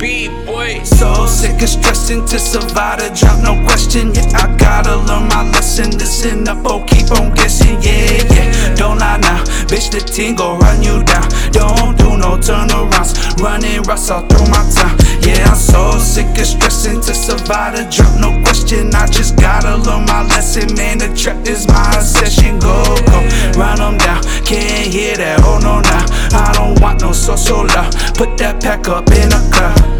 way. So sick of stressing to survive the drop, no question. Yeah, I gotta learn my lesson. Listen up, oh, keep on guessing. Yeah, yeah. Don't lie now, bitch. The team gon' run you down. Don't do no turnarounds. Running rust all through my time. Yeah, I'm so sick of stressing to survive the drop, no question. I just gotta learn my lesson, man. The trap is my obsession. Go, go, run them down. Can't hear that, oh no, now. I don't want no so so loud. Put that pack up in a car.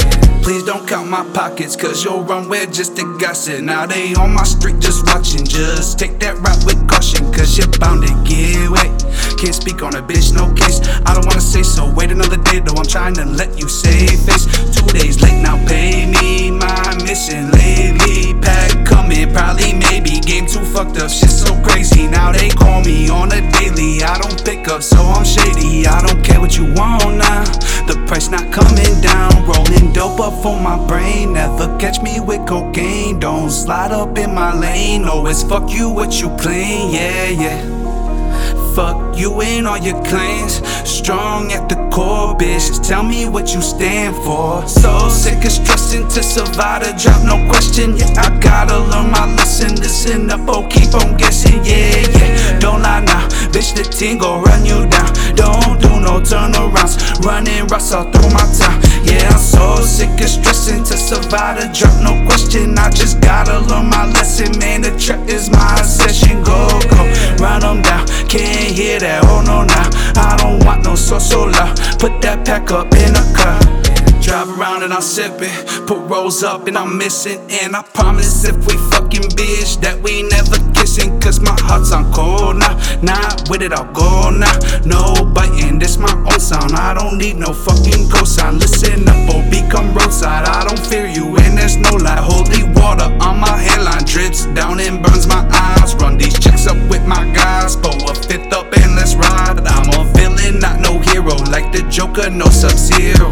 Please don't count my pockets, cause you'll run with just a gossip. Now they on my street just watching. Just take that rap with caution, cause you're bound to get wet. Can't speak on a bitch, no case. I don't wanna say so. Wait another day, though I'm trying to let you save face. Two days late, now pay me my mission. Lately, pack coming, probably maybe. Game too fucked up, shit so crazy. Now they call me on a daily. I don't pick up, so I'm shady. I don't care what you want now. The price not coming down. Dope up for my brain. Never catch me with cocaine. Don't slide up in my lane. Always fuck you what you claim. Yeah, yeah. Fuck you and all your claims. Strong at the core, bitch. Tell me what you stand for. So sick of stressing to survive the drop, no question. Yeah, I gotta learn my lesson. Listen up, oh, keep on guessing. Yeah, yeah. Don't lie now, bitch. The team gon' run you down. Don't do no turnarounds. Running all through survive the drop, no question. I just gotta learn my lesson, man. The trap is my obsession. Go, go, run them down. Can't hear that, oh no, now. I don't want no so so loud. Put that pack up in a car. Drive around and I'm sipping, put rolls up and I'm missing. And I promise if we fucking bitch that we never kissing. Cause my heart's on cold now. Not with it, I'll go now. No biting, this my own sound. I don't need no fucking cosign. Listen up or become roadside. I Like no sub zero.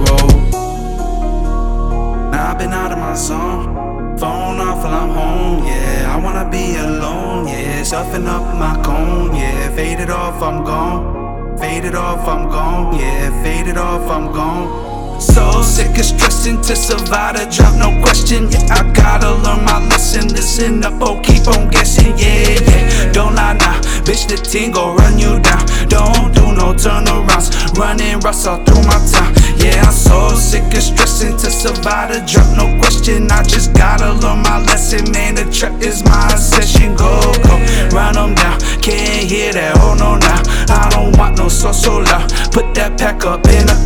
Now I've been out of my zone. Phone off while I'm home, yeah. I wanna be alone, yeah. Stuffing up my cone, yeah. Faded off, I'm gone. Faded off, I'm gone, yeah. Faded off, I'm gone. So sick of stressing to survive the drop, no question. Yeah, I gotta learn my lesson. Listen up, oh, keep on guessing, yeah, yeah. Don't lie now, bitch. The team gon' of to survive the drop, no question. I just gotta learn my lesson, man. The trap is my obsession. Go, go, run them down. Can't hear that, oh no, now. I don't want no so so loud. Put that pack up in a.